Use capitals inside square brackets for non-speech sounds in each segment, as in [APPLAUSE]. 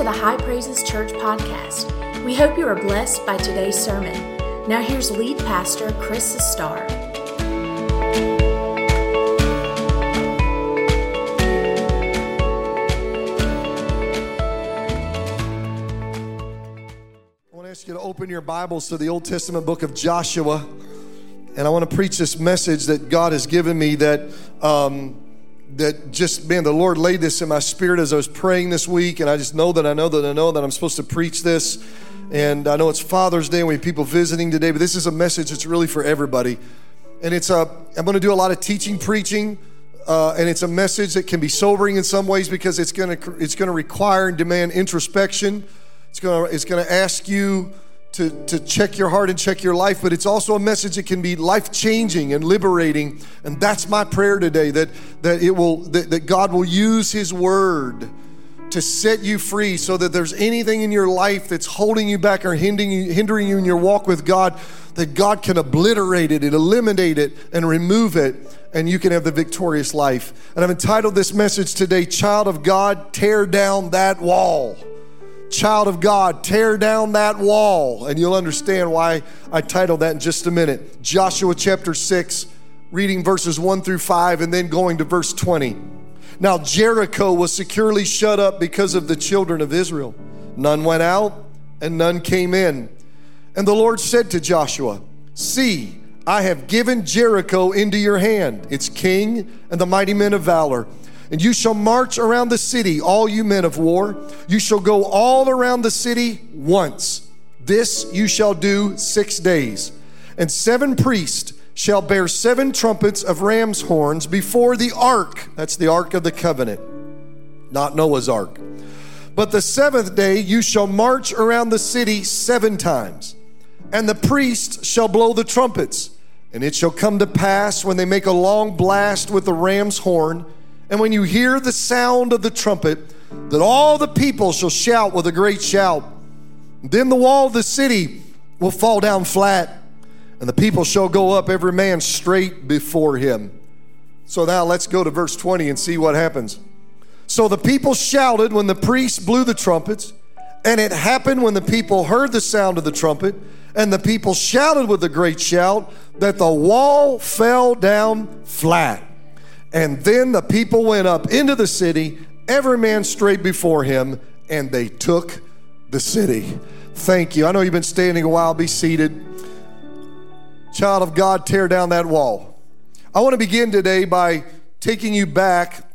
to the High Praises Church podcast. We hope you are blessed by today's sermon. Now, here's lead pastor Chris Starr. I want to ask you to open your Bibles to the Old Testament book of Joshua. And I want to preach this message that God has given me that um, that just man, the Lord laid this in my spirit as I was praying this week, and I just know that I know that I know that I'm supposed to preach this. And I know it's Father's Day and we have people visiting today, but this is a message that's really for everybody. And it's a I'm going to do a lot of teaching, preaching, uh, and it's a message that can be sobering in some ways because it's going to it's going to require and demand introspection. It's going to it's going to ask you to, to check your heart and check your life, but it's also a message that can be life changing and liberating. And that's my prayer today that, that it will that, that God will use His word to set you free so that there's anything in your life that's holding you back or hindering you, hindering you in your walk with God, that God can obliterate it and eliminate it and remove it, and you can have the victorious life. And I've entitled this message today, Child of God, Tear Down That Wall child of God, tear down that wall. And you'll understand why I titled that in just a minute. Joshua chapter 6, reading verses 1 through 5, and then going to verse 20. Now, Jericho was securely shut up because of the children of Israel. None went out and none came in. And the Lord said to Joshua, See, I have given Jericho into your hand, its king and the mighty men of valor. And you shall march around the city, all you men of war. You shall go all around the city once. This you shall do six days. And seven priests shall bear seven trumpets of ram's horns before the ark. That's the ark of the covenant, not Noah's ark. But the seventh day you shall march around the city seven times. And the priests shall blow the trumpets. And it shall come to pass when they make a long blast with the ram's horn and when you hear the sound of the trumpet, that all the people shall shout with a great shout. Then the wall of the city will fall down flat, and the people shall go up every man straight before him. So now let's go to verse 20 and see what happens. So the people shouted when the priests blew the trumpets, and it happened when the people heard the sound of the trumpet, and the people shouted with a great shout, that the wall fell down flat and then the people went up into the city, every man straight before him, and they took the city. Thank you. I know you've been standing a while. Be seated. Child of God, tear down that wall. I want to begin today by taking you back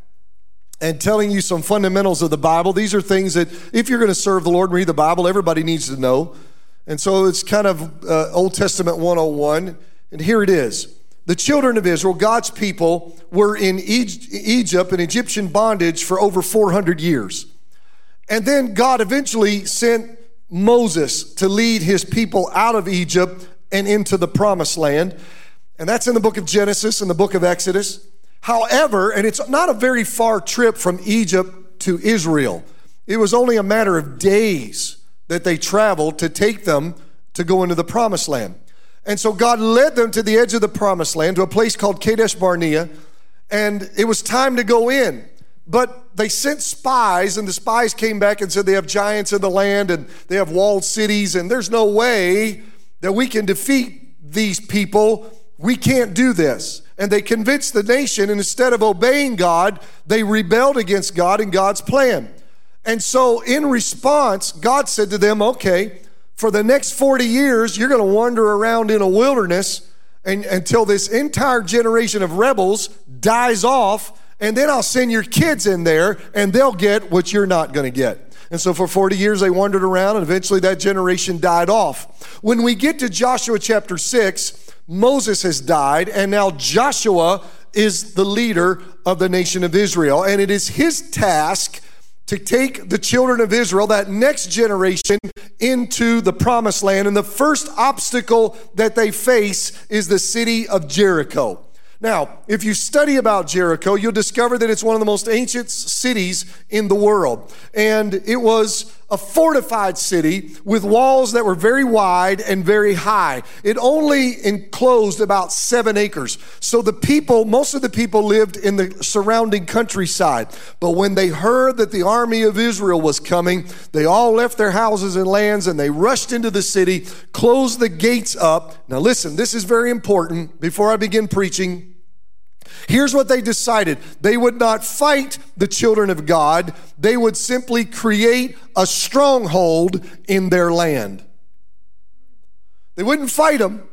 and telling you some fundamentals of the Bible. These are things that, if you're going to serve the Lord and read the Bible, everybody needs to know. And so it's kind of uh, Old Testament 101. And here it is the children of Israel, God's people, were in Egypt in Egyptian bondage for over 400 years. And then God eventually sent Moses to lead his people out of Egypt and into the promised land. And that's in the book of Genesis and the book of Exodus. However, and it's not a very far trip from Egypt to Israel, it was only a matter of days that they traveled to take them to go into the promised land. And so God led them to the edge of the promised land to a place called Kadesh Barnea, and it was time to go in. But they sent spies, and the spies came back and said they have giants in the land and they have walled cities, and there's no way that we can defeat these people. We can't do this. And they convinced the nation, and instead of obeying God, they rebelled against God and God's plan. And so, in response, God said to them, Okay, for the next 40 years, you're going to wander around in a wilderness and, until this entire generation of rebels dies off. And then I'll send your kids in there and they'll get what you're not going to get. And so for 40 years, they wandered around and eventually that generation died off. When we get to Joshua chapter 6, Moses has died and now Joshua is the leader of the nation of Israel. And it is his task to take the children of Israel, that next generation, into the promised land. And the first obstacle that they face is the city of Jericho. Now, if you study about Jericho, you'll discover that it's one of the most ancient cities in the world. And it was a fortified city with walls that were very wide and very high. It only enclosed about seven acres. So the people, most of the people lived in the surrounding countryside. But when they heard that the army of Israel was coming, they all left their houses and lands and they rushed into the city, closed the gates up. Now listen, this is very important before I begin preaching. Here's what they decided they would not fight the children of God, they would simply create a stronghold in their land. They wouldn't fight them,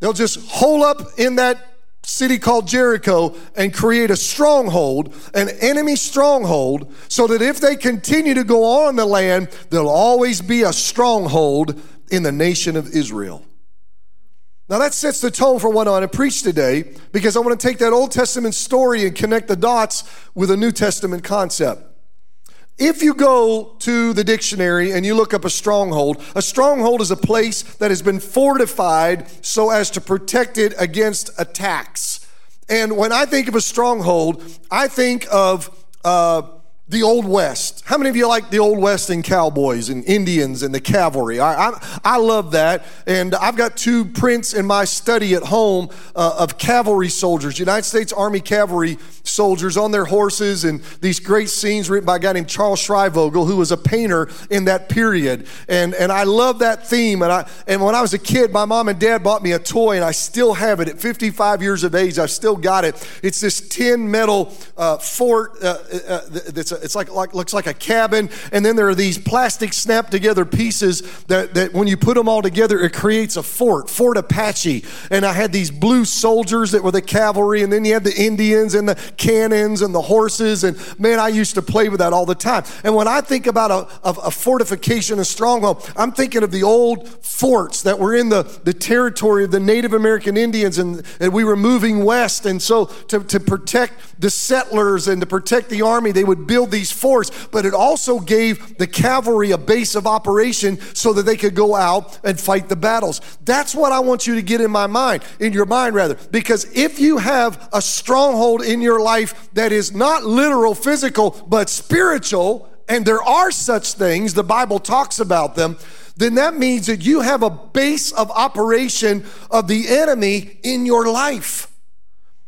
they'll just hole up in that city called Jericho and create a stronghold, an enemy stronghold, so that if they continue to go on the land, there'll always be a stronghold in the nation of Israel. Now that sets the tone for what I want to preach today because I want to take that Old Testament story and connect the dots with a New Testament concept. If you go to the dictionary and you look up a stronghold, a stronghold is a place that has been fortified so as to protect it against attacks. And when I think of a stronghold, I think of uh, the Old West. How many of you like the Old West and cowboys and Indians and the cavalry? I, I, I love that. And I've got two prints in my study at home uh, of cavalry soldiers, United States Army cavalry soldiers on their horses, and these great scenes written by a guy named Charles Schreyvogel, who was a painter in that period. And, and I love that theme. And, I, and when I was a kid, my mom and dad bought me a toy, and I still have it. At 55 years of age, I've still got it. It's this tin metal uh, fort uh, uh that's it's like, like looks like a cabin, and then there are these plastic snap together pieces that, that when you put them all together, it creates a fort, Fort Apache. And I had these blue soldiers that were the cavalry, and then you had the Indians and the cannons and the horses. And man, I used to play with that all the time. And when I think about a, a, a fortification, a stronghold, I'm thinking of the old forts that were in the, the territory of the Native American Indians, and, and we were moving west. And so to, to protect the settlers and to protect the army, they would build these forts, but it also gave the cavalry a base of operation so that they could go out and fight the battles. That's what I want you to get in my mind, in your mind rather, because if you have a stronghold in your life that is not literal physical, but spiritual, and there are such things, the Bible talks about them, then that means that you have a base of operation of the enemy in your life.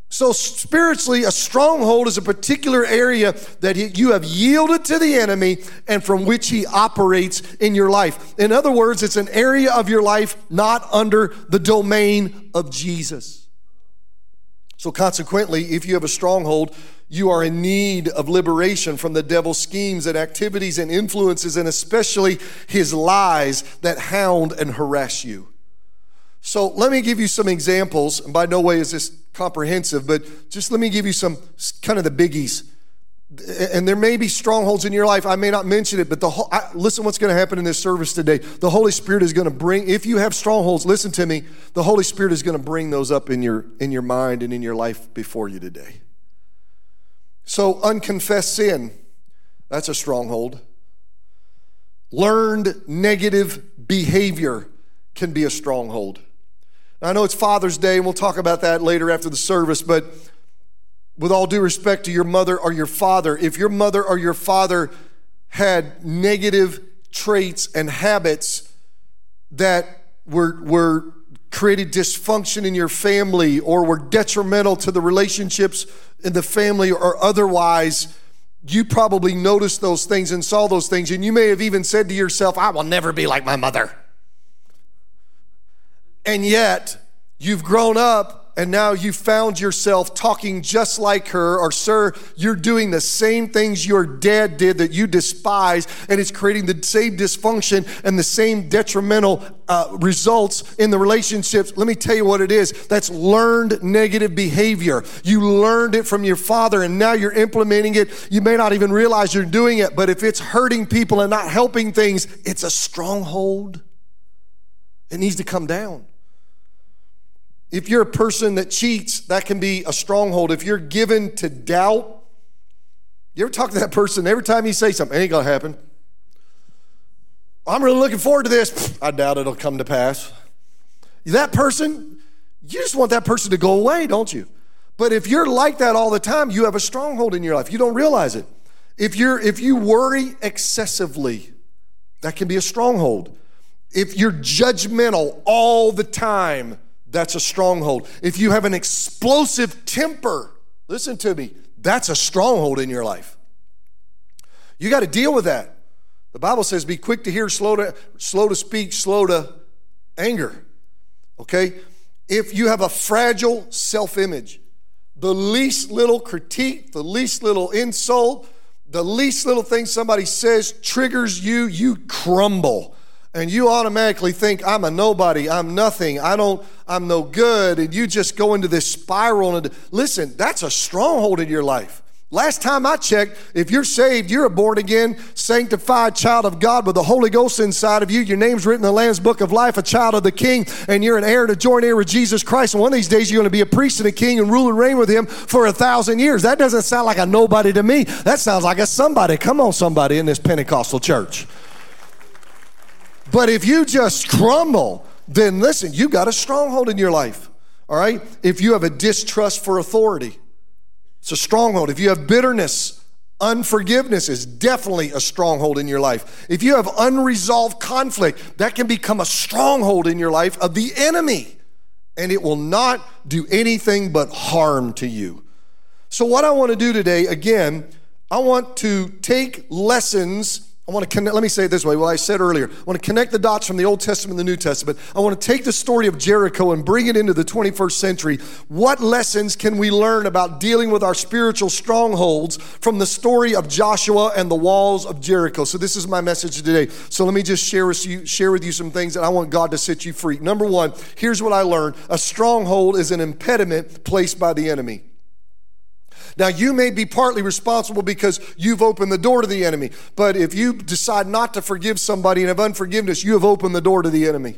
So, spiritually, a stronghold is a particular area that you have yielded to the enemy and from which he operates in your life. In other words, it's an area of your life not under the domain of Jesus. So, consequently, if you have a stronghold, you are in need of liberation from the devil's schemes and activities and influences, and especially his lies that hound and harass you. So let me give you some examples. And by no way is this comprehensive, but just let me give you some kind of the biggies. And there may be strongholds in your life. I may not mention it, but the whole, I, listen what's going to happen in this service today. The Holy Spirit is going to bring, if you have strongholds, listen to me, the Holy Spirit is going to bring those up in your, in your mind and in your life before you today. So, unconfessed sin, that's a stronghold. Learned negative behavior can be a stronghold. I know it's Father's Day, and we'll talk about that later after the service, but with all due respect to your mother or your father, if your mother or your father had negative traits and habits that were, were created dysfunction in your family or were detrimental to the relationships in the family or otherwise, you probably noticed those things and saw those things. And you may have even said to yourself, I will never be like my mother. And yet, you've grown up and now you found yourself talking just like her, or sir, you're doing the same things your dad did that you despise, and it's creating the same dysfunction and the same detrimental uh, results in the relationships. Let me tell you what it is that's learned negative behavior. You learned it from your father, and now you're implementing it. You may not even realize you're doing it, but if it's hurting people and not helping things, it's a stronghold. It needs to come down. If you're a person that cheats, that can be a stronghold. If you're given to doubt, you ever talk to that person every time you say something, ain't gonna happen. I'm really looking forward to this. I doubt it'll come to pass. That person, you just want that person to go away, don't you? But if you're like that all the time, you have a stronghold in your life. You don't realize it. If you're if you worry excessively, that can be a stronghold. If you're judgmental all the time, that's a stronghold. If you have an explosive temper, listen to me, that's a stronghold in your life. You got to deal with that. The Bible says, be quick to hear, slow to, slow to speak, slow to anger. Okay? If you have a fragile self image, the least little critique, the least little insult, the least little thing somebody says triggers you, you crumble. And you automatically think, I'm a nobody, I'm nothing, I don't, I'm no good. And you just go into this spiral. And listen, that's a stronghold in your life. Last time I checked, if you're saved, you're a born again, sanctified child of God with the Holy Ghost inside of you. Your name's written in the Lamb's Book of Life, a child of the King, and you're an heir to join heir with Jesus Christ. And one of these days, you're going to be a priest and a king and rule and reign with Him for a thousand years. That doesn't sound like a nobody to me. That sounds like a somebody. Come on, somebody in this Pentecostal church. But if you just crumble, then listen, you got a stronghold in your life. All right? If you have a distrust for authority, it's a stronghold. If you have bitterness, unforgiveness is definitely a stronghold in your life. If you have unresolved conflict, that can become a stronghold in your life of the enemy, and it will not do anything but harm to you. So, what I want to do today, again, I want to take lessons I want to connect, let me say it this way, what I said earlier. I want to connect the dots from the Old Testament and the New Testament. I want to take the story of Jericho and bring it into the 21st century. What lessons can we learn about dealing with our spiritual strongholds from the story of Joshua and the walls of Jericho? So, this is my message today. So, let me just share with you, share with you some things that I want God to set you free. Number one, here's what I learned a stronghold is an impediment placed by the enemy. Now, you may be partly responsible because you've opened the door to the enemy, but if you decide not to forgive somebody and have unforgiveness, you have opened the door to the enemy.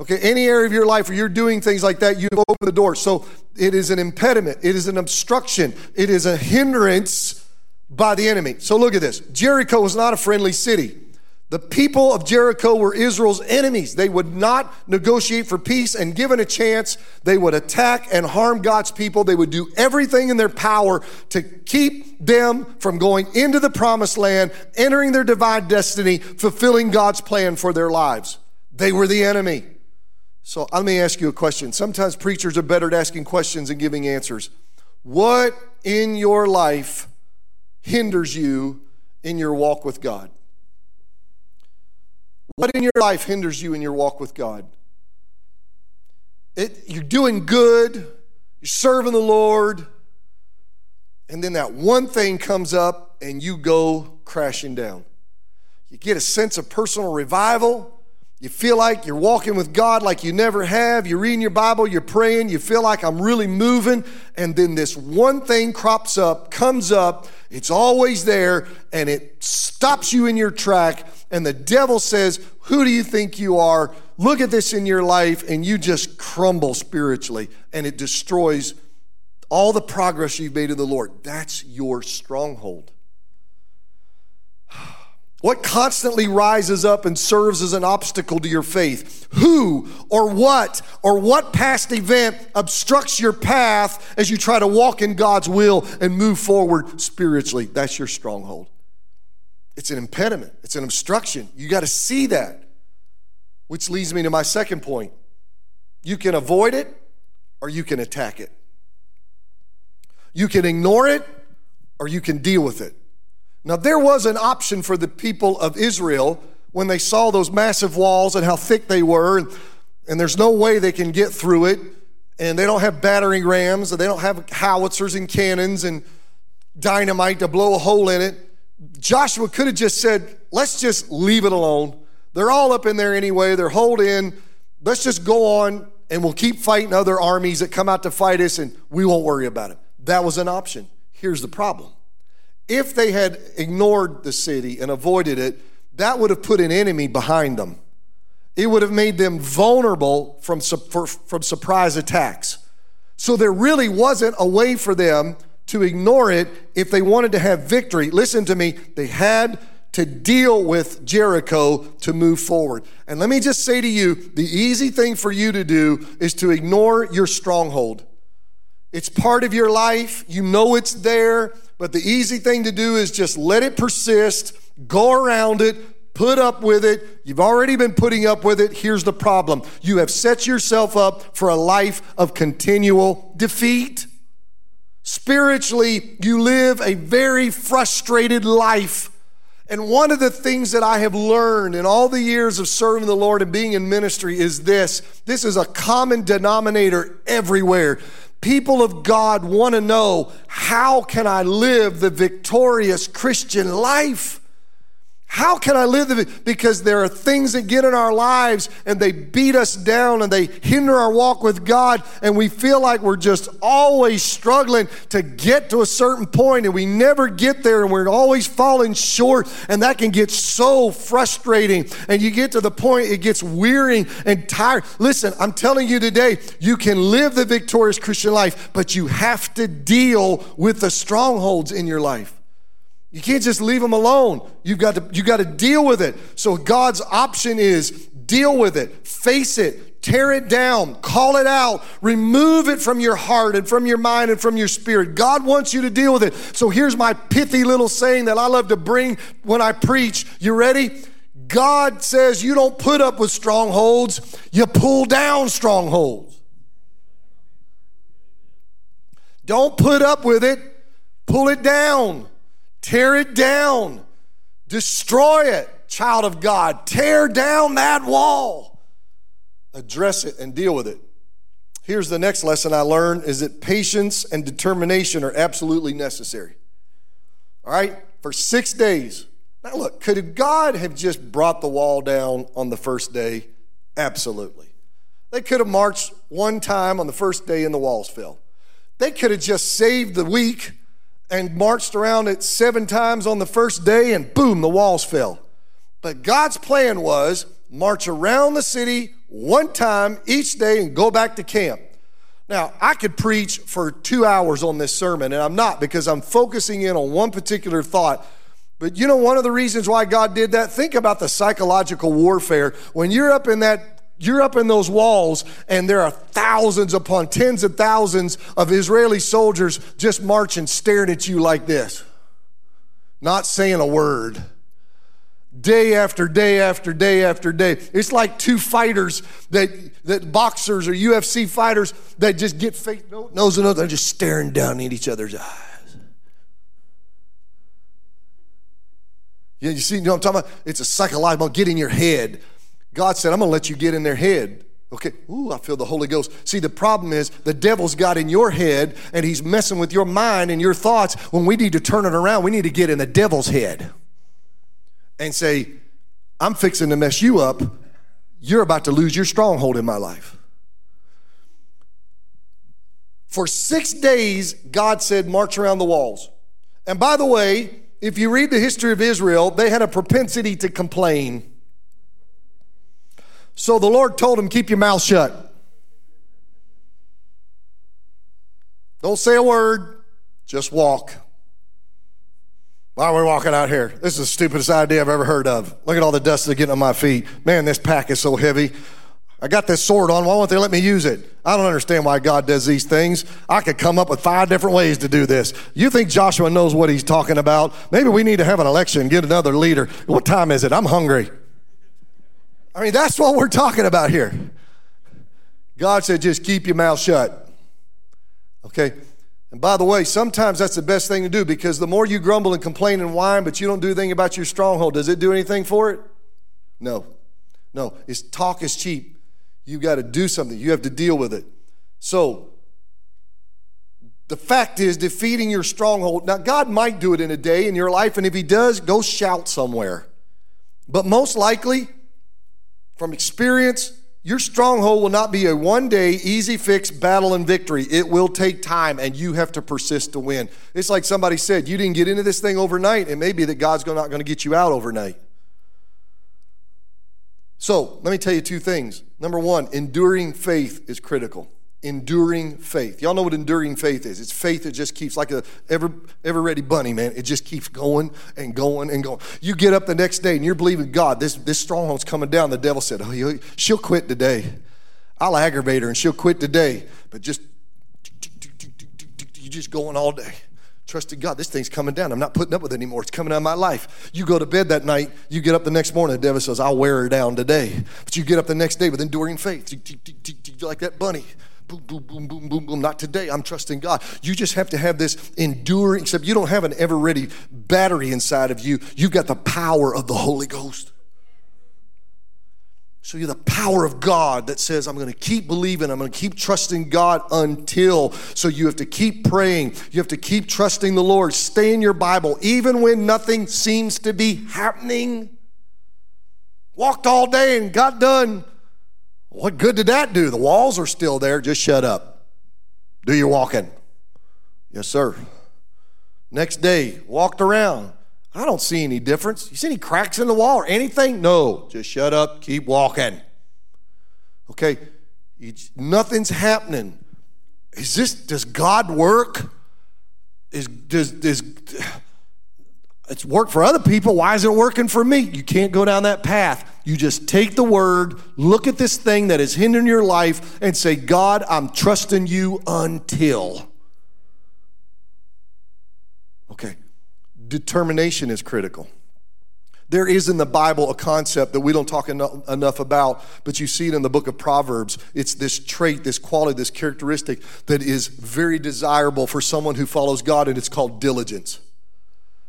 Okay, any area of your life where you're doing things like that, you've opened the door. So it is an impediment, it is an obstruction, it is a hindrance by the enemy. So look at this Jericho was not a friendly city. The people of Jericho were Israel's enemies. They would not negotiate for peace, and given a chance, they would attack and harm God's people. They would do everything in their power to keep them from going into the promised land, entering their divine destiny, fulfilling God's plan for their lives. They were the enemy. So let me ask you a question. Sometimes preachers are better at asking questions and giving answers. What in your life hinders you in your walk with God? What in your life hinders you in your walk with God? It, you're doing good, you're serving the Lord, and then that one thing comes up and you go crashing down. You get a sense of personal revival. You feel like you're walking with God like you never have. You're reading your Bible, you're praying, you feel like I'm really moving. And then this one thing crops up, comes up, it's always there, and it stops you in your track and the devil says, Who do you think you are? Look at this in your life, and you just crumble spiritually, and it destroys all the progress you've made in the Lord. That's your stronghold. What constantly rises up and serves as an obstacle to your faith? Who or what or what past event obstructs your path as you try to walk in God's will and move forward spiritually? That's your stronghold. It's an impediment, it's an obstruction. You got to see that. Which leads me to my second point. You can avoid it or you can attack it. You can ignore it or you can deal with it. Now, there was an option for the people of Israel when they saw those massive walls and how thick they were, and, and there's no way they can get through it, and they don't have battering rams, and they don't have howitzers and cannons and dynamite to blow a hole in it. Joshua could have just said, let's just leave it alone. They're all up in there anyway, they're holed in. Let's just go on and we'll keep fighting other armies that come out to fight us and we won't worry about it. That was an option. Here's the problem if they had ignored the city and avoided it, that would have put an enemy behind them. It would have made them vulnerable from, from surprise attacks. So there really wasn't a way for them to ignore it if they wanted to have victory. Listen to me, they had to deal with Jericho to move forward. And let me just say to you the easy thing for you to do is to ignore your stronghold. It's part of your life, you know it's there, but the easy thing to do is just let it persist, go around it, put up with it. You've already been putting up with it. Here's the problem you have set yourself up for a life of continual defeat. Spiritually, you live a very frustrated life. And one of the things that I have learned in all the years of serving the Lord and being in ministry is this this is a common denominator everywhere. People of God want to know how can I live the victorious Christian life? How can I live the because there are things that get in our lives and they beat us down and they hinder our walk with God and we feel like we're just always struggling to get to a certain point and we never get there and we're always falling short and that can get so frustrating and you get to the point it gets wearying and tired. Listen, I'm telling you today, you can live the victorious Christian life, but you have to deal with the strongholds in your life. You can't just leave them alone. You've got to, you got to deal with it. So God's option is deal with it, face it, tear it down, call it out, remove it from your heart and from your mind and from your spirit. God wants you to deal with it. So here's my pithy little saying that I love to bring when I preach. You ready? God says you don't put up with strongholds, you pull down strongholds. Don't put up with it, pull it down. Tear it down. Destroy it, child of God. Tear down that wall. Address it and deal with it. Here's the next lesson I learned is that patience and determination are absolutely necessary. All right? For 6 days. Now look, could God have just brought the wall down on the first day? Absolutely. They could have marched one time on the first day and the walls fell. They could have just saved the week and marched around it seven times on the first day, and boom, the walls fell. But God's plan was march around the city one time each day and go back to camp. Now, I could preach for two hours on this sermon, and I'm not because I'm focusing in on one particular thought. But you know, one of the reasons why God did that, think about the psychological warfare. When you're up in that you're up in those walls, and there are thousands upon tens of thousands of Israeli soldiers just marching, staring at you like this, not saying a word. Day after day after day after day. It's like two fighters that, that boxers or UFC fighters that just get face, nose to nose, they're just staring down in each other's eyes. Yeah, you see, you know what I'm talking about? It's a psychological, get in your head. God said, I'm going to let you get in their head. Okay, ooh, I feel the Holy Ghost. See, the problem is the devil's got in your head and he's messing with your mind and your thoughts. When we need to turn it around, we need to get in the devil's head and say, I'm fixing to mess you up. You're about to lose your stronghold in my life. For six days, God said, march around the walls. And by the way, if you read the history of Israel, they had a propensity to complain. So the Lord told him, Keep your mouth shut. Don't say a word, just walk. Why are we walking out here? This is the stupidest idea I've ever heard of. Look at all the dust that's getting on my feet. Man, this pack is so heavy. I got this sword on. Why won't they let me use it? I don't understand why God does these things. I could come up with five different ways to do this. You think Joshua knows what he's talking about? Maybe we need to have an election, get another leader. What time is it? I'm hungry. I mean, that's what we're talking about here. God said, just keep your mouth shut. Okay? And by the way, sometimes that's the best thing to do because the more you grumble and complain and whine, but you don't do anything about your stronghold, does it do anything for it? No. No. It's talk is cheap. You got to do something. You have to deal with it. So, the fact is, defeating your stronghold. Now, God might do it in a day in your life, and if He does, go shout somewhere. But most likely, from experience, your stronghold will not be a one day, easy fix battle and victory. It will take time and you have to persist to win. It's like somebody said, you didn't get into this thing overnight. It may be that God's not going to get you out overnight. So, let me tell you two things. Number one, enduring faith is critical enduring faith. Y'all know what enduring faith is. It's faith that just keeps like a ever Eveready bunny, man. It just keeps going and going and going. You get up the next day and you're believing God, this this stronghold's coming down. The devil said, "Oh, she'll quit today. I'll aggravate her and she'll quit today." But just you just going all day. trusted God. This thing's coming down. I'm not putting up with it anymore. It's coming out of my life. You go to bed that night, you get up the next morning, the devil says, I'll wear her down today. But you get up the next day with enduring faith. Like that bunny. Boom, boom, boom, boom, boom, boom. Not today. I'm trusting God. You just have to have this enduring, except you don't have an Eveready battery inside of you. You've got the power of the Holy Ghost. So you're the power of God that says, I'm going to keep believing, I'm going to keep trusting God until. So you have to keep praying, you have to keep trusting the Lord. Stay in your Bible, even when nothing seems to be happening. Walked all day and got done. What good did that do? The walls are still there. Just shut up. Do your walking. Yes, sir. Next day, walked around. I don't see any difference. You see any cracks in the wall or anything? No. Just shut up, keep walking. Okay, nothing's happening. Is this, does God work? Is, does, does, it's worked for other people. Why is it working for me? You can't go down that path. You just take the word, look at this thing that is hindering your life, and say, God, I'm trusting you until. Okay determination is critical. There is in the Bible a concept that we don't talk enough about, but you see it in the book of Proverbs. It's this trait, this quality, this characteristic that is very desirable for someone who follows God, and it's called diligence.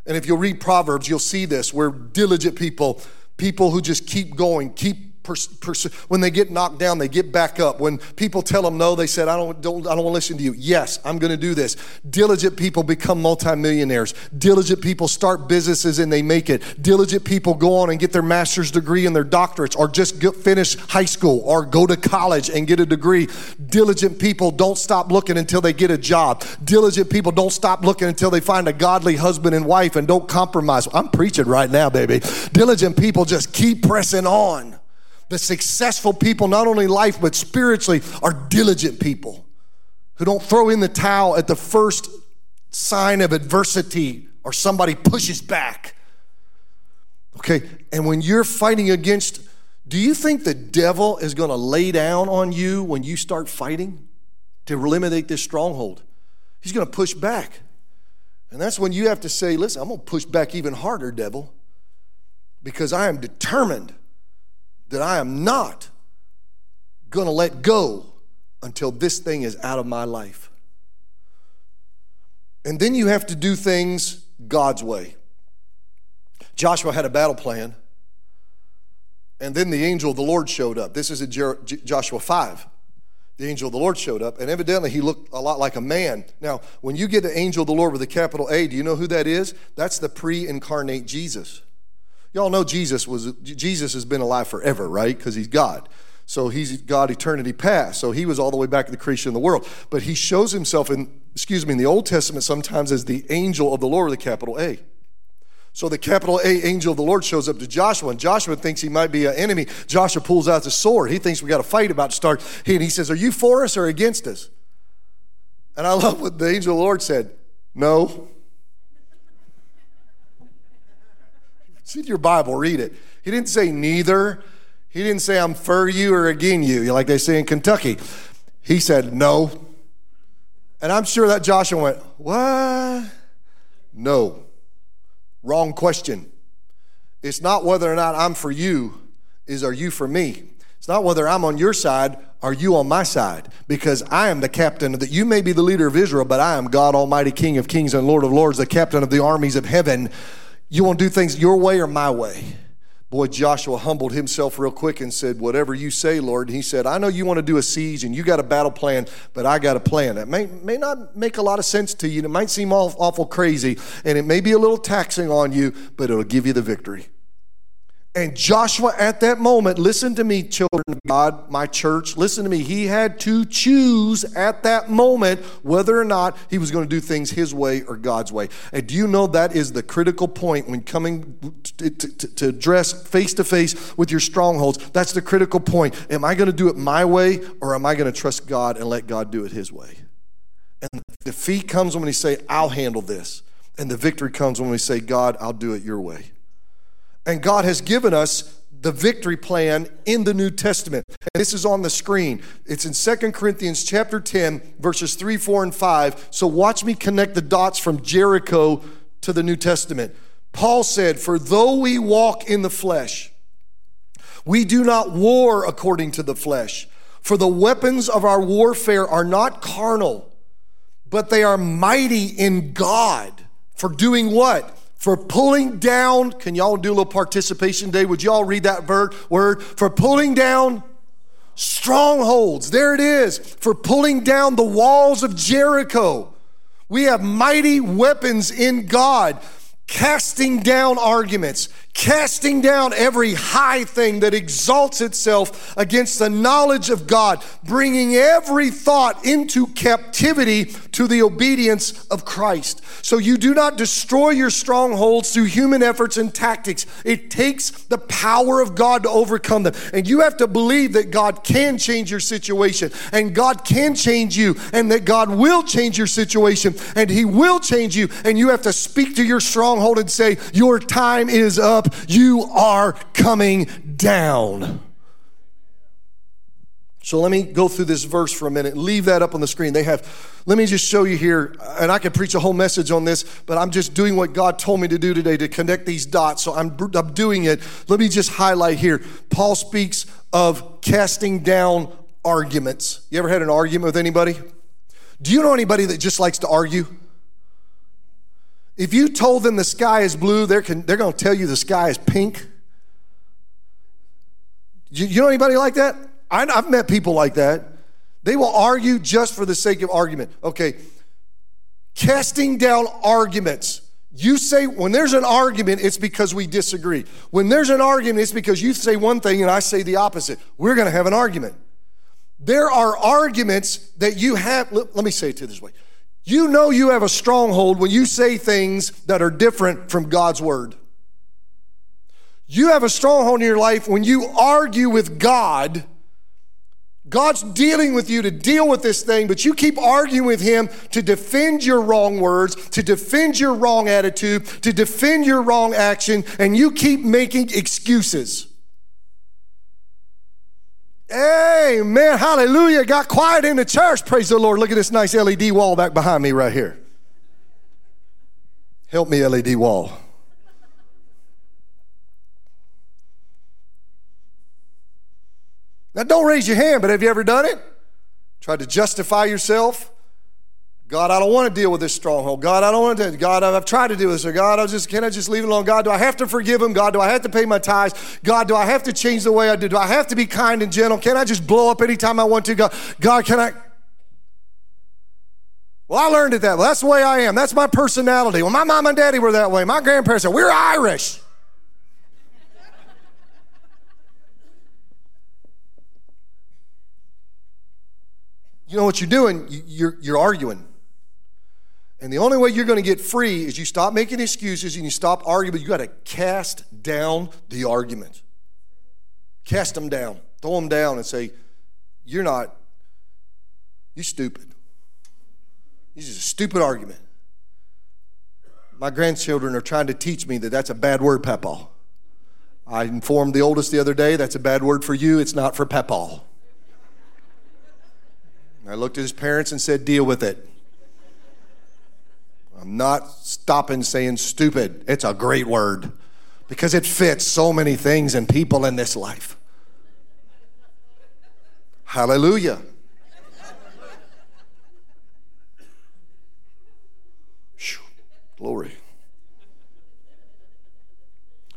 And if you'll read Proverbs, you'll see this. Where diligent people, people who just keep going, keep pers- pers- when they get knocked down, they get back up. When people tell them no, they said, I don't, don't, I don't want to listen to you. Yes, I'm going to do this. Diligent people become multimillionaires. Diligent people start businesses and they make it. Diligent people go on and get their master's degree and their doctorates or just get, finish high school or go to college and get a degree. Diligent people don't stop looking until they get a job. Diligent people don't stop looking until they find a godly husband and wife and don't compromise. I'm preaching right now, baby. Diligent people just keep pressing on. The successful people, not only life, but spiritually, are diligent people who don't throw in the towel at the first sign of adversity or somebody pushes back. Okay, and when you're fighting against, do you think the devil is going to lay down on you when you start fighting to eliminate this stronghold? He's going to push back. And that's when you have to say, listen, I'm going to push back even harder, devil, because I am determined that I am not going to let go until this thing is out of my life. And then you have to do things God's way. Joshua had a battle plan, and then the angel of the Lord showed up. This is in Joshua 5. The angel of the Lord showed up, and evidently he looked a lot like a man. Now, when you get the angel of the Lord with a capital A, do you know who that is? That's the pre incarnate Jesus. Y'all know Jesus was Jesus has been alive forever, right? Because he's God. So he's God eternity past. So he was all the way back to the creation of the world. But he shows himself in, excuse me, in the Old Testament sometimes as the angel of the Lord with a capital A. So the capital A angel of the Lord shows up to Joshua, and Joshua thinks he might be an enemy. Joshua pulls out the sword. He thinks we got a fight about to start. And he says, Are you for us or against us? And I love what the angel of the Lord said. No. In your Bible, read it. He didn't say neither. He didn't say I'm for you or against you, like they say in Kentucky. He said no. And I'm sure that Joshua went, What? No. Wrong question. It's not whether or not I'm for you, is are you for me? It's not whether I'm on your side, are you on my side? Because I am the captain that. You may be the leader of Israel, but I am God Almighty, King of kings and Lord of lords, the captain of the armies of heaven. You want to do things your way or my way? Boy, Joshua humbled himself real quick and said, Whatever you say, Lord. And he said, I know you want to do a siege and you got a battle plan, but I got a plan. That may, may not make a lot of sense to you. It might seem awful crazy and it may be a little taxing on you, but it'll give you the victory. And Joshua, at that moment, listen to me, children of God, my church, listen to me. He had to choose at that moment whether or not he was going to do things his way or God's way. And do you know that is the critical point when coming to, to, to address face to face with your strongholds? That's the critical point. Am I going to do it my way or am I going to trust God and let God do it his way? And defeat comes when we say, I'll handle this. And the victory comes when we say, God, I'll do it your way. And God has given us the victory plan in the New Testament. And this is on the screen. It's in Second Corinthians chapter 10, verses 3, 4, and 5. So watch me connect the dots from Jericho to the New Testament. Paul said, For though we walk in the flesh, we do not war according to the flesh. For the weapons of our warfare are not carnal, but they are mighty in God. For doing what? For pulling down, can y'all do a little participation day? Would y'all read that word? Word for pulling down strongholds. There it is. For pulling down the walls of Jericho. We have mighty weapons in God, casting down arguments, casting down every high thing that exalts itself against the knowledge of God, bringing every thought into captivity to the obedience of Christ. So you do not destroy your strongholds through human efforts and tactics. It takes the power of God to overcome them. And you have to believe that God can change your situation, and God can change you, and that God will change your situation, and He will change you. And you have to speak to your stronghold and say, Your time is up you are coming down. So let me go through this verse for a minute. Leave that up on the screen. They have, let me just show you here, and I could preach a whole message on this, but I'm just doing what God told me to do today to connect these dots. So I'm, I'm doing it. Let me just highlight here. Paul speaks of casting down arguments. You ever had an argument with anybody? Do you know anybody that just likes to argue? If you told them the sky is blue, they're, they're going to tell you the sky is pink. You, you know anybody like that? I, I've met people like that. They will argue just for the sake of argument. Okay, casting down arguments. You say when there's an argument, it's because we disagree. When there's an argument, it's because you say one thing and I say the opposite. We're going to have an argument. There are arguments that you have. Let, let me say it to this way you know you have a stronghold when you say things that are different from God's word. You have a stronghold in your life when you argue with God. God's dealing with you to deal with this thing, but you keep arguing with Him to defend your wrong words, to defend your wrong attitude, to defend your wrong action, and you keep making excuses. Amen. Hallelujah. Got quiet in the church. Praise the Lord. Look at this nice LED wall back behind me right here. Help me, LED wall. Now, don't raise your hand, but have you ever done it? Tried to justify yourself? God, I don't want to deal with this stronghold. God, I don't want to. God, I've tried to do this. God, I just can I just leave it alone? God, do I have to forgive him? God, do I have to pay my tithes? God, do I have to change the way I do? Do I have to be kind and gentle? Can I just blow up anytime I want to? God, God, can I? Well, I learned it that way. That's the way I am. That's my personality. Well, my mom and daddy were that way. My grandparents said, we're Irish. You know what you're doing? You're, you're arguing. And the only way you're going to get free is you stop making excuses and you stop arguing, you got to cast down the argument. Cast them down. Throw them down and say, You're not, you're stupid. This is a stupid argument. My grandchildren are trying to teach me that that's a bad word, Papa. I informed the oldest the other day, that's a bad word for you, it's not for Papa. I looked at his parents and said, Deal with it. I'm not stopping saying stupid. It's a great word because it fits so many things and people in this life. Hallelujah. Glory.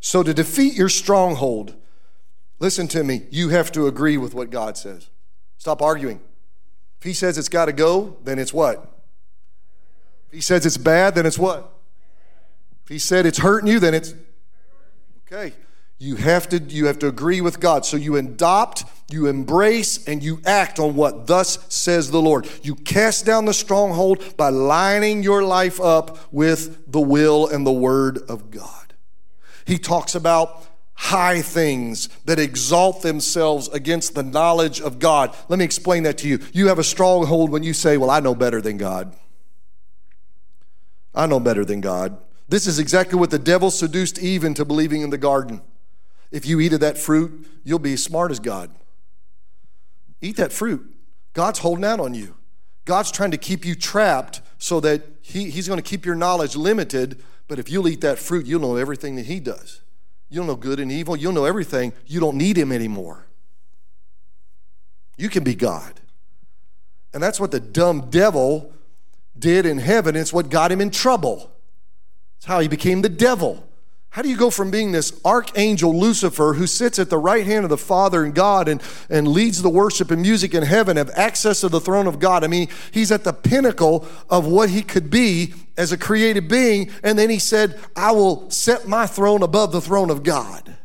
So, to defeat your stronghold, listen to me, you have to agree with what God says. Stop arguing. If He says it's got to go, then it's what? If he says it's bad, then it's what? If he said it's hurting you, then it's okay. You have to you have to agree with God. So you adopt, you embrace, and you act on what thus says the Lord. You cast down the stronghold by lining your life up with the will and the word of God. He talks about high things that exalt themselves against the knowledge of God. Let me explain that to you. You have a stronghold when you say, Well, I know better than God. I know better than God. This is exactly what the devil seduced Eve into believing in the garden. If you eat of that fruit, you'll be as smart as God. Eat that fruit. God's holding out on you. God's trying to keep you trapped so that he, He's going to keep your knowledge limited. But if you'll eat that fruit, you'll know everything that He does. You'll know good and evil. You'll know everything. You don't need Him anymore. You can be God. And that's what the dumb devil did in heaven. It's what got him in trouble. It's how he became the devil. How do you go from being this archangel Lucifer who sits at the right hand of the Father and God and, and leads the worship and music in heaven, have access to the throne of God? I mean, he's at the pinnacle of what he could be as a created being. And then he said, I will set my throne above the throne of God.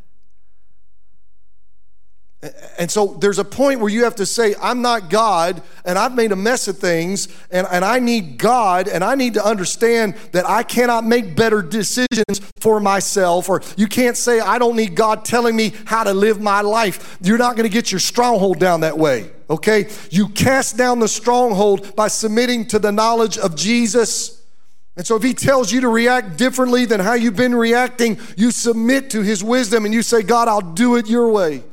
And so there's a point where you have to say, I'm not God, and I've made a mess of things, and, and I need God, and I need to understand that I cannot make better decisions for myself. Or you can't say, I don't need God telling me how to live my life. You're not going to get your stronghold down that way, okay? You cast down the stronghold by submitting to the knowledge of Jesus. And so, if he tells you to react differently than how you've been reacting, you submit to his wisdom and you say, God, I'll do it your way.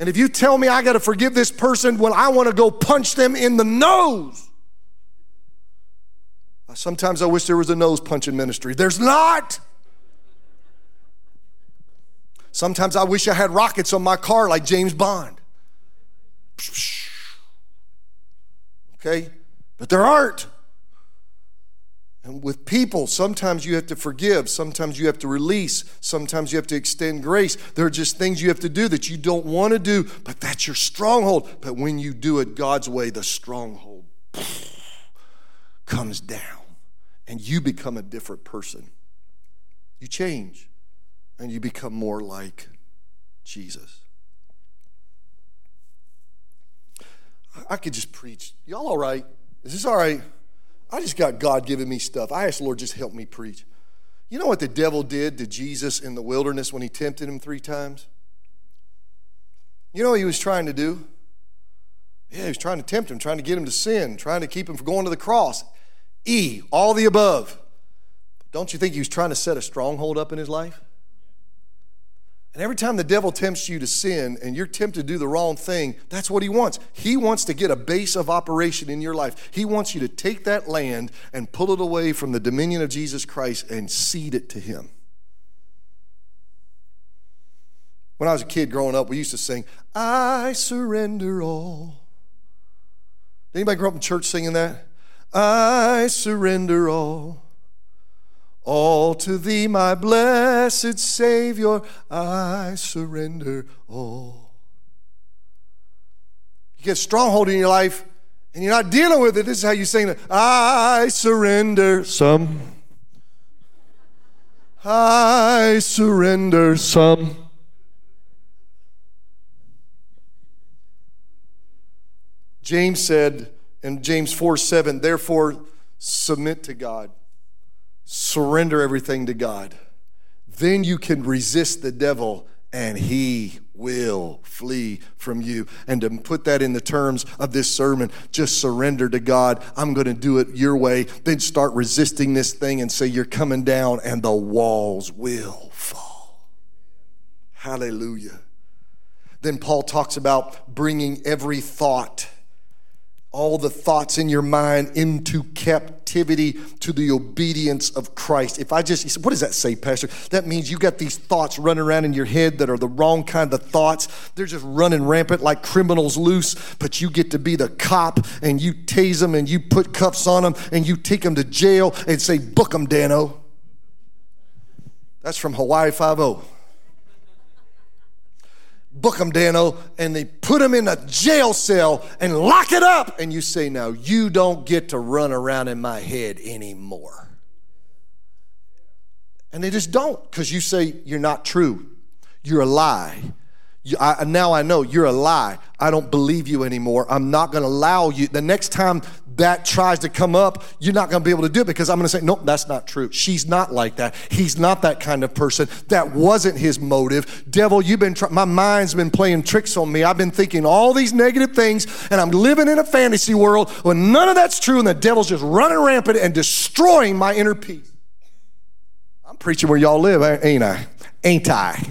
And if you tell me I got to forgive this person when I want to go punch them in the nose, sometimes I wish there was a nose punching ministry. There's not. Sometimes I wish I had rockets on my car like James Bond. Okay? But there aren't. And with people, sometimes you have to forgive, sometimes you have to release, sometimes you have to extend grace. There are just things you have to do that you don't want to do, but that's your stronghold. But when you do it God's way, the stronghold [SIGHS] comes down and you become a different person. You change and you become more like Jesus. I could just preach. Y'all all right? Is this all right? I just got God giving me stuff. I asked the Lord, just help me preach. You know what the devil did to Jesus in the wilderness when he tempted him three times? You know what he was trying to do? Yeah, he was trying to tempt him, trying to get him to sin, trying to keep him from going to the cross. E, all the above. Don't you think he was trying to set a stronghold up in his life? And every time the devil tempts you to sin and you're tempted to do the wrong thing, that's what he wants. He wants to get a base of operation in your life. He wants you to take that land and pull it away from the dominion of Jesus Christ and cede it to him. When I was a kid growing up, we used to sing, I surrender all. Did anybody grow up in church singing that? I surrender all. All to thee, my blessed Savior, I surrender all. You get a stronghold in your life and you're not dealing with it. This is how you sing it. I surrender some. I surrender some. James said in James 4 7, therefore submit to God surrender everything to God. Then you can resist the devil and he will flee from you. And to put that in the terms of this sermon, just surrender to God. I'm going to do it your way. Then start resisting this thing and say, You're coming down, and the walls will fall. Hallelujah. Then Paul talks about bringing every thought all the thoughts in your mind into captivity to the obedience of Christ. If I just, what does that say, Pastor? That means you got these thoughts running around in your head that are the wrong kind of thoughts. They're just running rampant like criminals loose, but you get to be the cop and you tase them and you put cuffs on them and you take them to jail and say, book them, Danno. That's from Hawaii 5 0 book them, Danno, and they put them in a jail cell and lock it up. And you say, Now, you don't get to run around in my head anymore. And they just don't because you say, You're not true. You're a lie. You, I, now I know you're a lie. I don't believe you anymore. I'm not going to allow you. The next time that tries to come up, you're not going to be able to do it because I'm going to say, nope, that's not true. She's not like that. He's not that kind of person. That wasn't his motive. Devil, you've been, my mind's been playing tricks on me. I've been thinking all these negative things and I'm living in a fantasy world when none of that's true and the devil's just running rampant and destroying my inner peace. I'm preaching where y'all live, ain't I? Ain't I?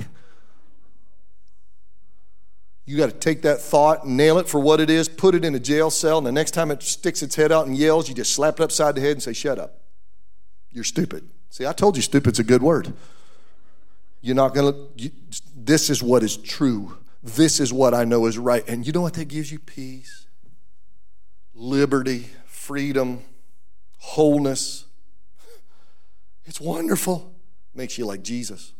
You got to take that thought, nail it for what it is, put it in a jail cell, and the next time it sticks its head out and yells, you just slap it upside the head and say, Shut up. You're stupid. See, I told you stupid's a good word. You're not going to, this is what is true. This is what I know is right. And you know what that gives you? Peace, liberty, freedom, wholeness. It's wonderful. Makes you like Jesus.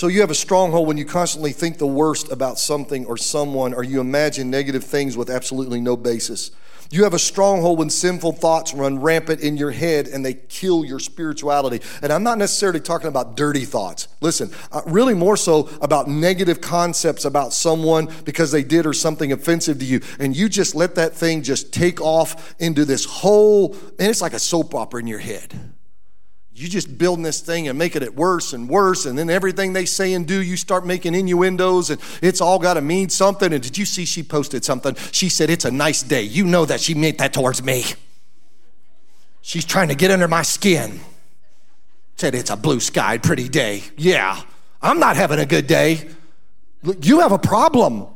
So you have a stronghold when you constantly think the worst about something or someone, or you imagine negative things with absolutely no basis. You have a stronghold when sinful thoughts run rampant in your head and they kill your spirituality. And I'm not necessarily talking about dirty thoughts. Listen, uh, really more so about negative concepts about someone because they did or something offensive to you. And you just let that thing just take off into this whole, and it's like a soap opera in your head you just building this thing and making it worse and worse and then everything they say and do you start making innuendos and it's all got to mean something. And did you see she posted something? She said it's a nice day. You know that she meant that towards me. She's trying to get under my skin. Said it's a blue sky pretty day. Yeah i'm not having a good day. You have a problem.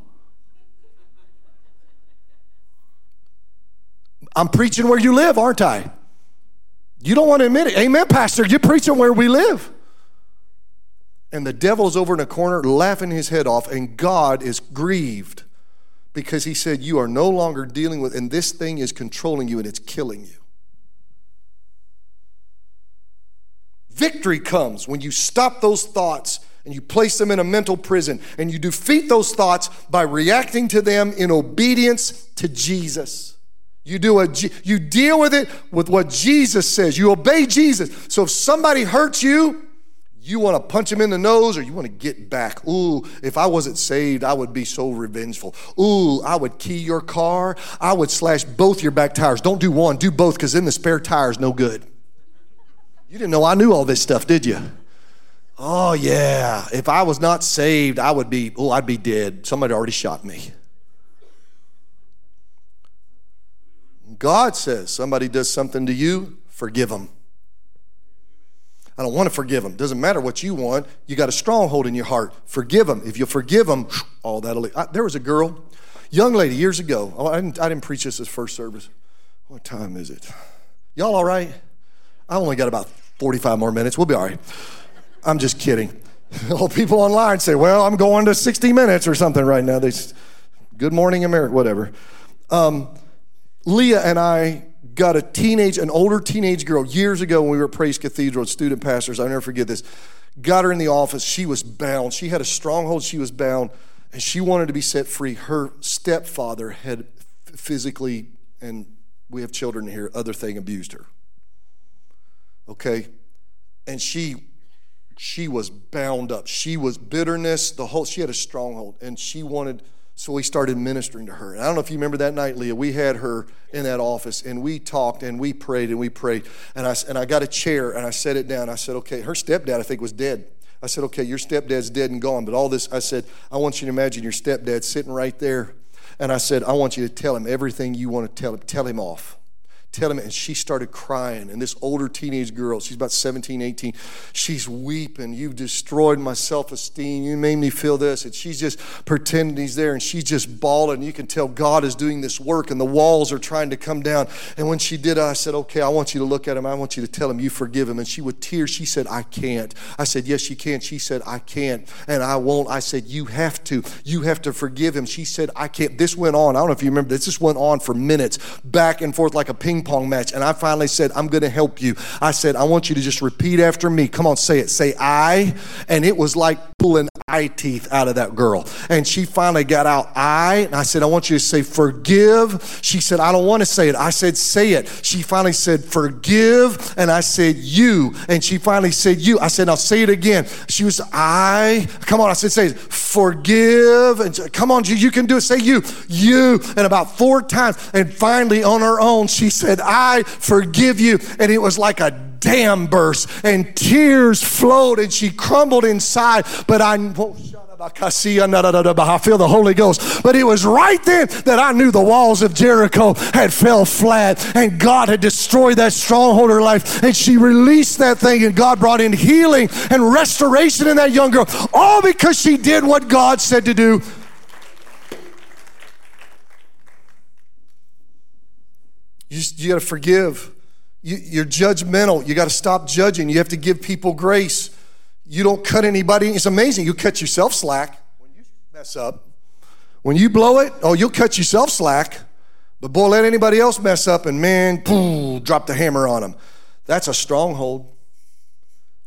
I'm preaching where you live aren't i you don't want to admit it. Amen, Pastor. You're preaching where we live. And the devil is over in a corner laughing his head off, and God is grieved because he said, You are no longer dealing with, and this thing is controlling you and it's killing you. Victory comes when you stop those thoughts and you place them in a mental prison and you defeat those thoughts by reacting to them in obedience to Jesus. You do a you deal with it with what Jesus says. You obey Jesus. So if somebody hurts you, you want to punch him in the nose or you want to get back. Ooh, if I wasn't saved, I would be so revengeful. Ooh, I would key your car. I would slash both your back tires. Don't do one, do both because then the spare tire is no good. You didn't know I knew all this stuff, did you? Oh, yeah. If I was not saved, I would be, oh, I'd be dead. Somebody already shot me. God says somebody does something to you, forgive them. I don't want to forgive them. Doesn't matter what you want. You got a stronghold in your heart. Forgive them. If you forgive them, all that'll. I, there was a girl, young lady, years ago. Oh, I, didn't, I didn't preach this as first service. What time is it? Y'all all right? I only got about 45 more minutes. We'll be all right. I'm just kidding. [LAUGHS] All people online say, well, I'm going to 60 minutes or something right now. They, good morning, America, whatever. Um, Leah and I got a teenage, an older teenage girl years ago when we were at Praise Cathedral, student pastors. I'll never forget this. Got her in the office. She was bound. She had a stronghold. She was bound, and she wanted to be set free. Her stepfather had physically, and we have children here, other thing abused her. Okay? And she she was bound up. She was bitterness, the whole she had a stronghold, and she wanted so we started ministering to her. And I don't know if you remember that night, Leah. We had her in that office and we talked and we prayed and we prayed. And I, and I got a chair and I set it down. I said, okay, her stepdad, I think, was dead. I said, okay, your stepdad's dead and gone. But all this, I said, I want you to imagine your stepdad sitting right there. And I said, I want you to tell him everything you want to tell him. Tell him off tell him and she started crying. And this older teenage girl she's about 17 18 she's weeping. You've destroyed my self-esteem. You made me feel this. And she's just pretending he's there and she's just bawling. You can tell god is doing this work and the walls are trying to come down. And when she did i said okay i want you to look at him. I want you to tell him you forgive him. And she with tears she said i can't. I said yes you can. She said i can't and i won't. I said you have to. You have to forgive him. She said i can't. This went on. I don't know if you remember this this went on for minutes back and forth like a ping pong match. And I finally said, I'm going to help you. I said, I want you to just repeat after me. Come on, say it. Say I. And it was like pulling eye teeth out of that girl. And she finally got out I. And I said, I want you to say forgive. She said, I don't want to say it. I said, say it. She finally said, forgive. And I said, you. And she finally said, you. I said, now say it again. She was, I. Come on. I said, say it. Forgive. And come on, you can do it. Say you. You. And about four times. And finally, on her own, she said, said, I forgive you. And it was like a dam burst, and tears flowed, and she crumbled inside. But I, oh, I feel the Holy Ghost. But it was right then that I knew the walls of Jericho had fell flat and God had destroyed that stronghold of her life. And she released that thing and God brought in healing and restoration in that young girl. All because she did what God said to do. You, you got to forgive. You, you're judgmental. You got to stop judging. You have to give people grace. You don't cut anybody. It's amazing. You cut yourself slack when you mess up. When you blow it, oh, you'll cut yourself slack. But boy, let anybody else mess up and man, boom, drop the hammer on them. That's a stronghold.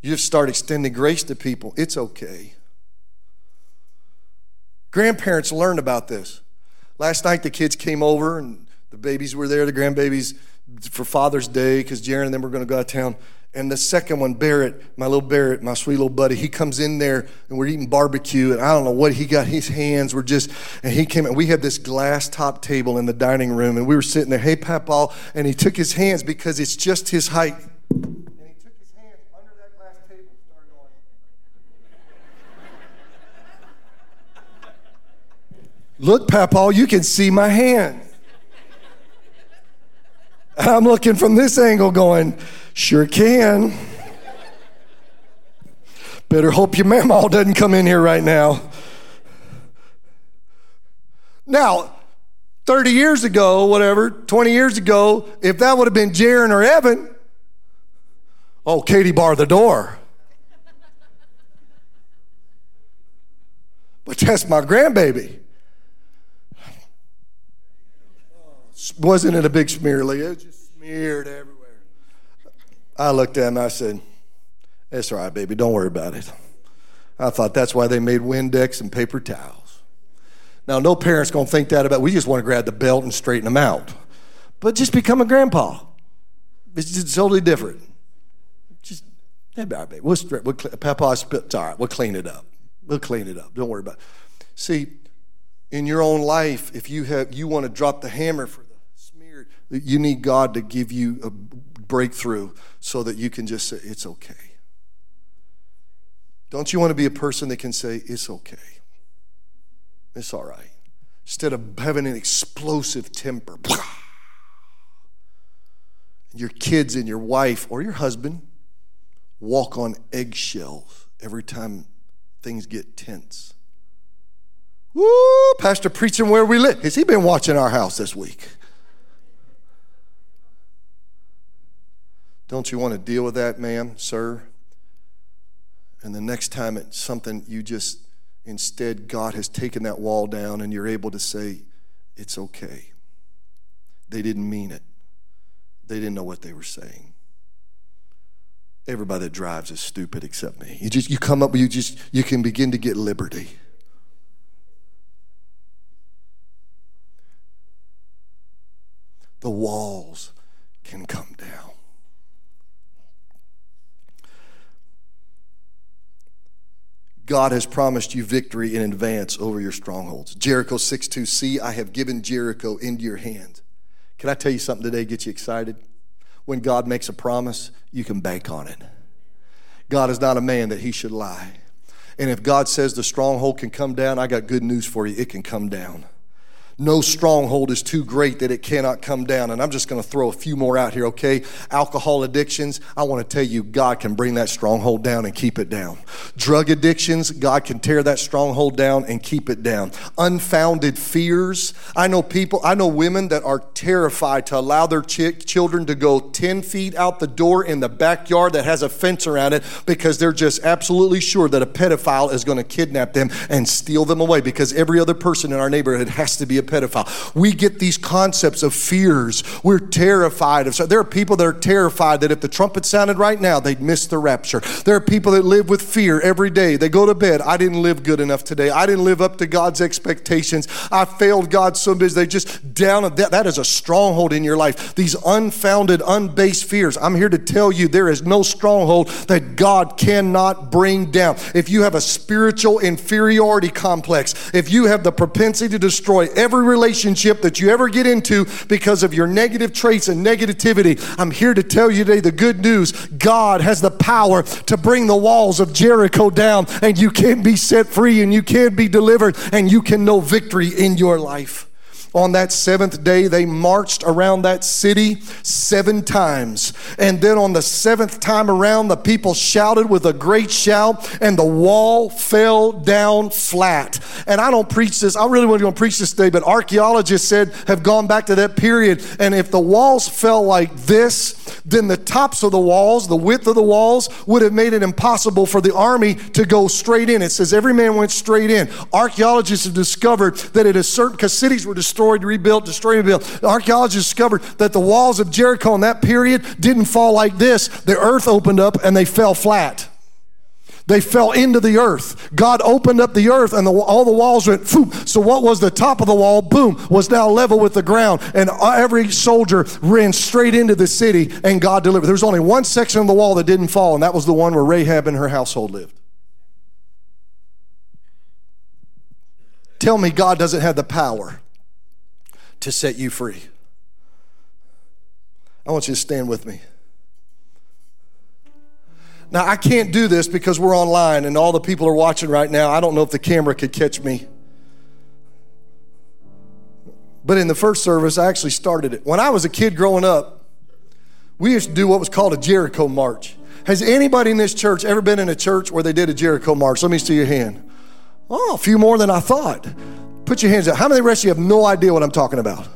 You just start extending grace to people. It's okay. Grandparents learned about this. Last night, the kids came over and the babies were there, the grandbabies, for Father's Day, because Jaron and them were going to go out town. And the second one, Barrett, my little Barrett, my sweet little buddy, he comes in there and we're eating barbecue. And I don't know what he got. His hands were just, and he came and we had this glass top table in the dining room. And we were sitting there, hey, Papa. And he took his hands because it's just his height. And he took his hands under that glass table and started going. [LAUGHS] Look, Papa, you can see my hand. I'm looking from this angle going, Sure can. Better hope your mama doesn't come in here right now. Now, 30 years ago, whatever, 20 years ago, if that would have been Jaron or Evan, oh, Katie barred the door. But that's my grandbaby. Wasn't it a big smear, Leah? It was just smeared everywhere. I looked at him I said, It's all right, baby, don't worry about it. I thought that's why they made Windex and paper towels. Now, no parent's gonna think that about, we just wanna grab the belt and straighten them out. But just become a grandpa. It's just totally different. Just, hey, baby, we'll, we'll Papa, it's all right, we'll clean it up. We'll clean it up. Don't worry about it. See, in your own life, if you have you want to drop the hammer for you need God to give you a breakthrough so that you can just say, It's okay. Don't you want to be a person that can say, It's okay? It's all right. Instead of having an explosive temper, [LAUGHS] your kids and your wife or your husband walk on eggshells every time things get tense. Woo, Pastor preaching where we live. Has he been watching our house this week? Don't you want to deal with that, ma'am, sir? And the next time it's something you just, instead, God has taken that wall down and you're able to say, it's okay. They didn't mean it, they didn't know what they were saying. Everybody that drives is stupid except me. You just you come up, you just you can begin to get liberty. The walls can come down. God has promised you victory in advance over your strongholds. Jericho 6 2, see, I have given Jericho into your hand. Can I tell you something today, get you excited? When God makes a promise, you can bank on it. God is not a man that he should lie. And if God says the stronghold can come down, I got good news for you. It can come down. No stronghold is too great that it cannot come down. And I'm just going to throw a few more out here, okay? Alcohol addictions, I want to tell you, God can bring that stronghold down and keep it down. Drug addictions, God can tear that stronghold down and keep it down. Unfounded fears, I know people, I know women that are terrified to allow their ch- children to go 10 feet out the door in the backyard that has a fence around it because they're just absolutely sure that a pedophile is going to kidnap them and steal them away because every other person in our neighborhood has to be a pedophile. We get these concepts of fears. We're terrified of. So there are people that are terrified that if the trumpet sounded right now, they'd miss the rapture. There are people that live with fear every day. They go to bed. I didn't live good enough today. I didn't live up to God's expectations. I failed God so much. They just down. That, that is a stronghold in your life. These unfounded, unbased fears. I'm here to tell you there is no stronghold that God cannot bring down. If you have a spiritual inferiority complex, if you have the propensity to destroy every every relationship that you ever get into because of your negative traits and negativity. I'm here to tell you today the good news God has the power to bring the walls of Jericho down, and you can be set free, and you can be delivered, and you can know victory in your life. On that seventh day, they marched around that city seven times. And then on the seventh time around, the people shouted with a great shout, and the wall fell down flat. And I don't preach this, I really want to preach this today, but archaeologists said have gone back to that period. And if the walls fell like this, then the tops of the walls, the width of the walls, would have made it impossible for the army to go straight in. It says every man went straight in. Archaeologists have discovered that it is certain, because cities were destroyed destroyed, rebuilt, destroyed, rebuilt. Archaeologists discovered that the walls of Jericho in that period didn't fall like this. The earth opened up and they fell flat. They fell into the earth. God opened up the earth and the, all the walls went, so what was the top of the wall, boom, was now level with the ground. And every soldier ran straight into the city and God delivered. There was only one section of the wall that didn't fall, and that was the one where Rahab and her household lived. Tell me God doesn't have the power to set you free. I want you to stand with me. Now, I can't do this because we're online and all the people are watching right now. I don't know if the camera could catch me. But in the first service, I actually started it. When I was a kid growing up, we used to do what was called a Jericho March. Has anybody in this church ever been in a church where they did a Jericho March? Let me see your hand. Oh, a few more than I thought. Put your hands up. How many rest of you have no idea what I'm talking about?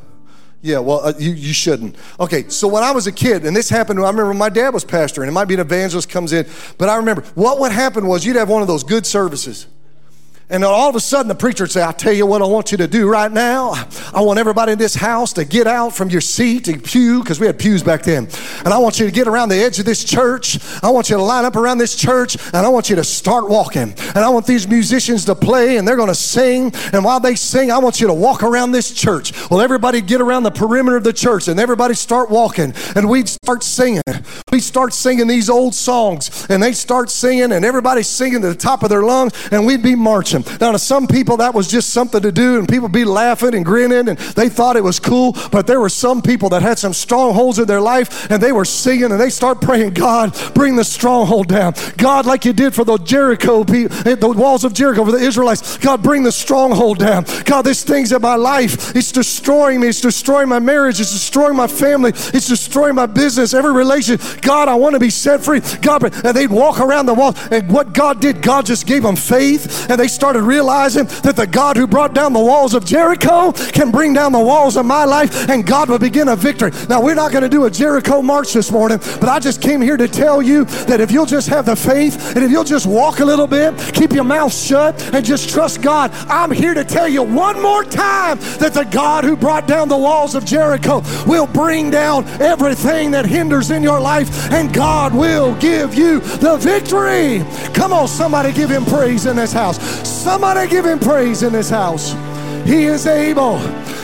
Yeah, well, uh, you, you shouldn't. Okay, so when I was a kid, and this happened, I remember my dad was pastor, and it might be an evangelist comes in, but I remember what would happen was you'd have one of those good services. And all of a sudden, the preacher would say, I tell you what I want you to do right now. I want everybody in this house to get out from your seat and pew, because we had pews back then. And I want you to get around the edge of this church. I want you to line up around this church, and I want you to start walking. And I want these musicians to play, and they're going to sing. And while they sing, I want you to walk around this church. Well, everybody get around the perimeter of the church, and everybody start walking. And we'd start singing. We'd start singing these old songs, and they'd start singing, and everybody's singing to the top of their lungs, and we'd be marching. Now, to some people, that was just something to do, and people be laughing and grinning, and they thought it was cool. But there were some people that had some strongholds in their life, and they were singing, and they start praying, God, bring the stronghold down. God, like you did for the Jericho, eh, the walls of Jericho for the Israelites. God, bring the stronghold down. God, this thing's in my life. It's destroying me. It's destroying my marriage. It's destroying my family. It's destroying my business, every relation. God, I want to be set free. God, and they'd walk around the wall, and what God did, God just gave them faith, and they started started realizing that the God who brought down the walls of Jericho can bring down the walls of my life and God will begin a victory. Now, we're not going to do a Jericho march this morning, but I just came here to tell you that if you'll just have the faith and if you'll just walk a little bit, keep your mouth shut, and just trust God, I'm here to tell you one more time that the God who brought down the walls of Jericho will bring down everything that hinders in your life, and God will give you the victory. Come on, somebody give him praise in this house. Somebody give him praise in this house. He is able.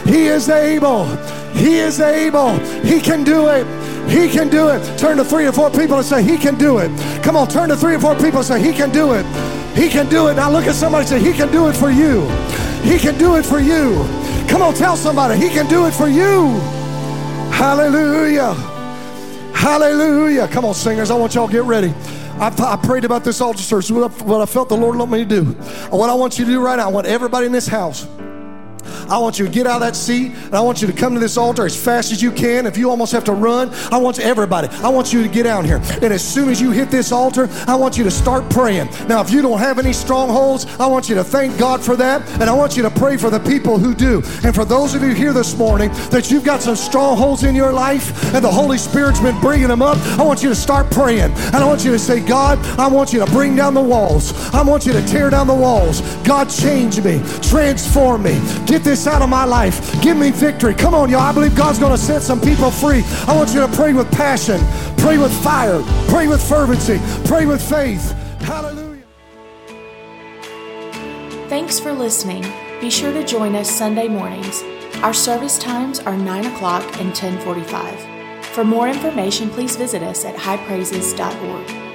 He is able. He is able. He can do it. He can do it. Turn to three or four people and say, He can do it. Come on, turn to three or four people and say, He can do it. He can do it. Now look at somebody and say, He can do it for you. He can do it for you. Come on, tell somebody, He can do it for you. Hallelujah. Hallelujah. Come on, singers, I want y'all to get ready. I, I prayed about this altar search, what I felt the Lord let me to do. What I want you to do right now, I want everybody in this house I want you to get out of that seat and I want you to come to this altar as fast as you can. If you almost have to run, I want everybody, I want you to get down here. And as soon as you hit this altar, I want you to start praying. Now, if you don't have any strongholds, I want you to thank God for that. And I want you to pray for the people who do. And for those of you here this morning that you've got some strongholds in your life and the Holy Spirit's been bringing them up, I want you to start praying. And I want you to say, God, I want you to bring down the walls. I want you to tear down the walls. God, change me, transform me. Get this out of my life. Give me victory. Come on, y'all. I believe God's going to set some people free. I want you to pray with passion, pray with fire, pray with fervency, pray with faith. Hallelujah. Thanks for listening. Be sure to join us Sunday mornings. Our service times are 9 o'clock and 1045. For more information, please visit us at highpraises.org.